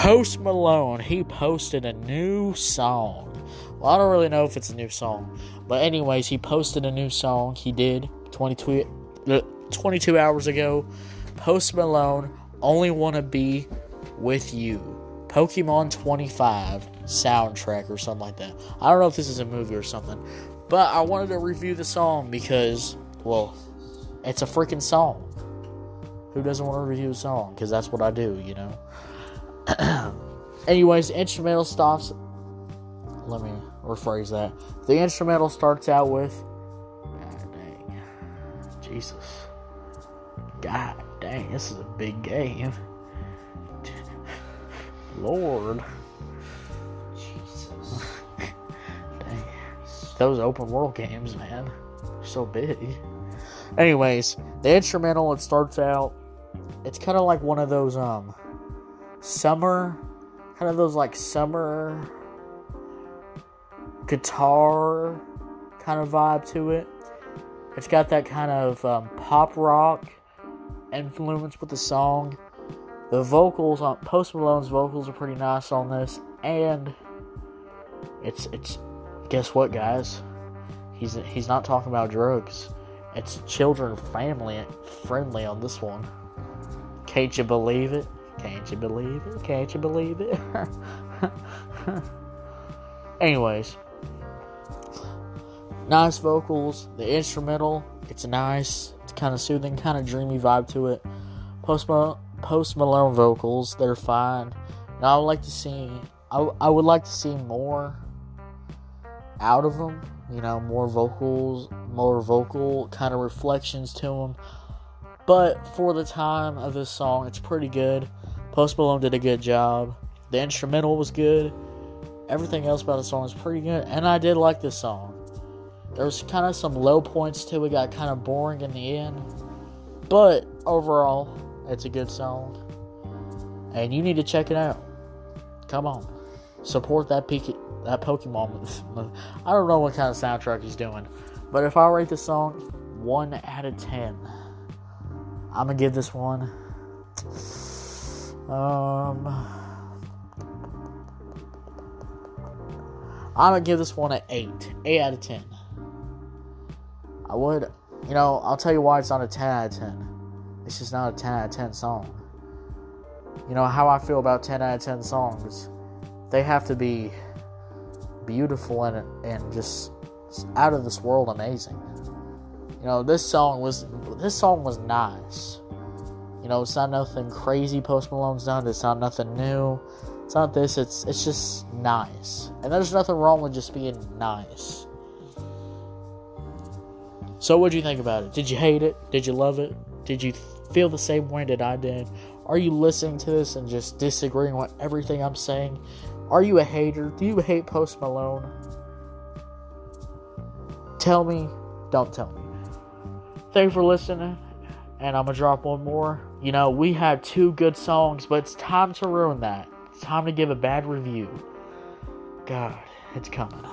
Post Malone, he posted a new song. Well, I don't really know if it's a new song, but anyways, he posted a new song. He did 22, uh, 22 hours ago. Post Malone, only want to be with you. Pokemon 25 soundtrack or something like that. I don't know if this is a movie or something, but I wanted to review the song because, well, it's a freaking song. Who doesn't want to review a song? Because that's what I do, you know. Anyways, instrumental stops. Let me rephrase that. The instrumental starts out with. God dang. Jesus. God dang, this is a big game. Lord. Jesus. Dang. Those open world games, man. So big. Anyways, the instrumental it starts out it's kind of like one of those um summer kind of those like summer guitar kind of vibe to it. It's got that kind of um, pop rock influence with the song. The vocals on Post Malone's vocals are pretty nice on this, and it's it's guess what, guys? He's he's not talking about drugs. It's children family friendly on this one. Can't you believe it? Can't you believe it? Can't you believe it? Anyways, nice vocals. The instrumental, it's nice. It's kind of soothing, kind of dreamy vibe to it. Post Malone, Post Malone vocals, they're fine. Now I would like to see, I, I would like to see more out of them. You know, more vocals, more vocal kind of reflections to them. But for the time of this song, it's pretty good. Post Malone did a good job. The instrumental was good. Everything else about the song is pretty good, and I did like this song. There was kind of some low points to it, got kind of boring in the end, but overall, it's a good song, and you need to check it out. Come on, support that Pika- that Pokemon. I don't know what kind of soundtrack he's doing, but if I rate the song one out of ten, I'm gonna give this one. Um. I'm gonna give this one an 8. 8 out of 10. I would, you know, I'll tell you why it's not a 10 out of 10. It's just not a 10 out of 10 song. You know how I feel about 10 out of 10 songs. They have to be beautiful and, and just out of this world amazing. You know, this song was this song was nice. Know, it's not nothing crazy Post Malone's done. It's not nothing new. It's not this. It's it's just nice, and there's nothing wrong with just being nice. So, what do you think about it? Did you hate it? Did you love it? Did you feel the same way that I did? Are you listening to this and just disagreeing with everything I'm saying? Are you a hater? Do you hate Post Malone? Tell me. Don't tell me. Thank you for listening. And I'm to drop one more. You know, we had two good songs, but it's time to ruin that. It's time to give a bad review. God, it's coming.